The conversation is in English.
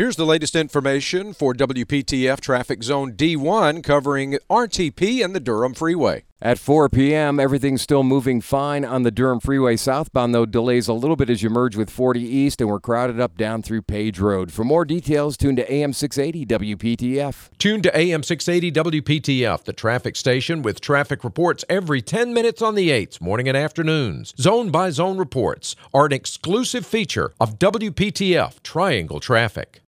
Here's the latest information for WPTF Traffic Zone D1 covering RTP and the Durham Freeway. At 4 p.m., everything's still moving fine on the Durham Freeway southbound, though delays a little bit as you merge with 40 East, and we're crowded up down through Page Road. For more details, tune to AM 680 WPTF. Tune to AM 680 WPTF, the traffic station with traffic reports every 10 minutes on the 8s, morning and afternoons. Zone by zone reports are an exclusive feature of WPTF Triangle Traffic.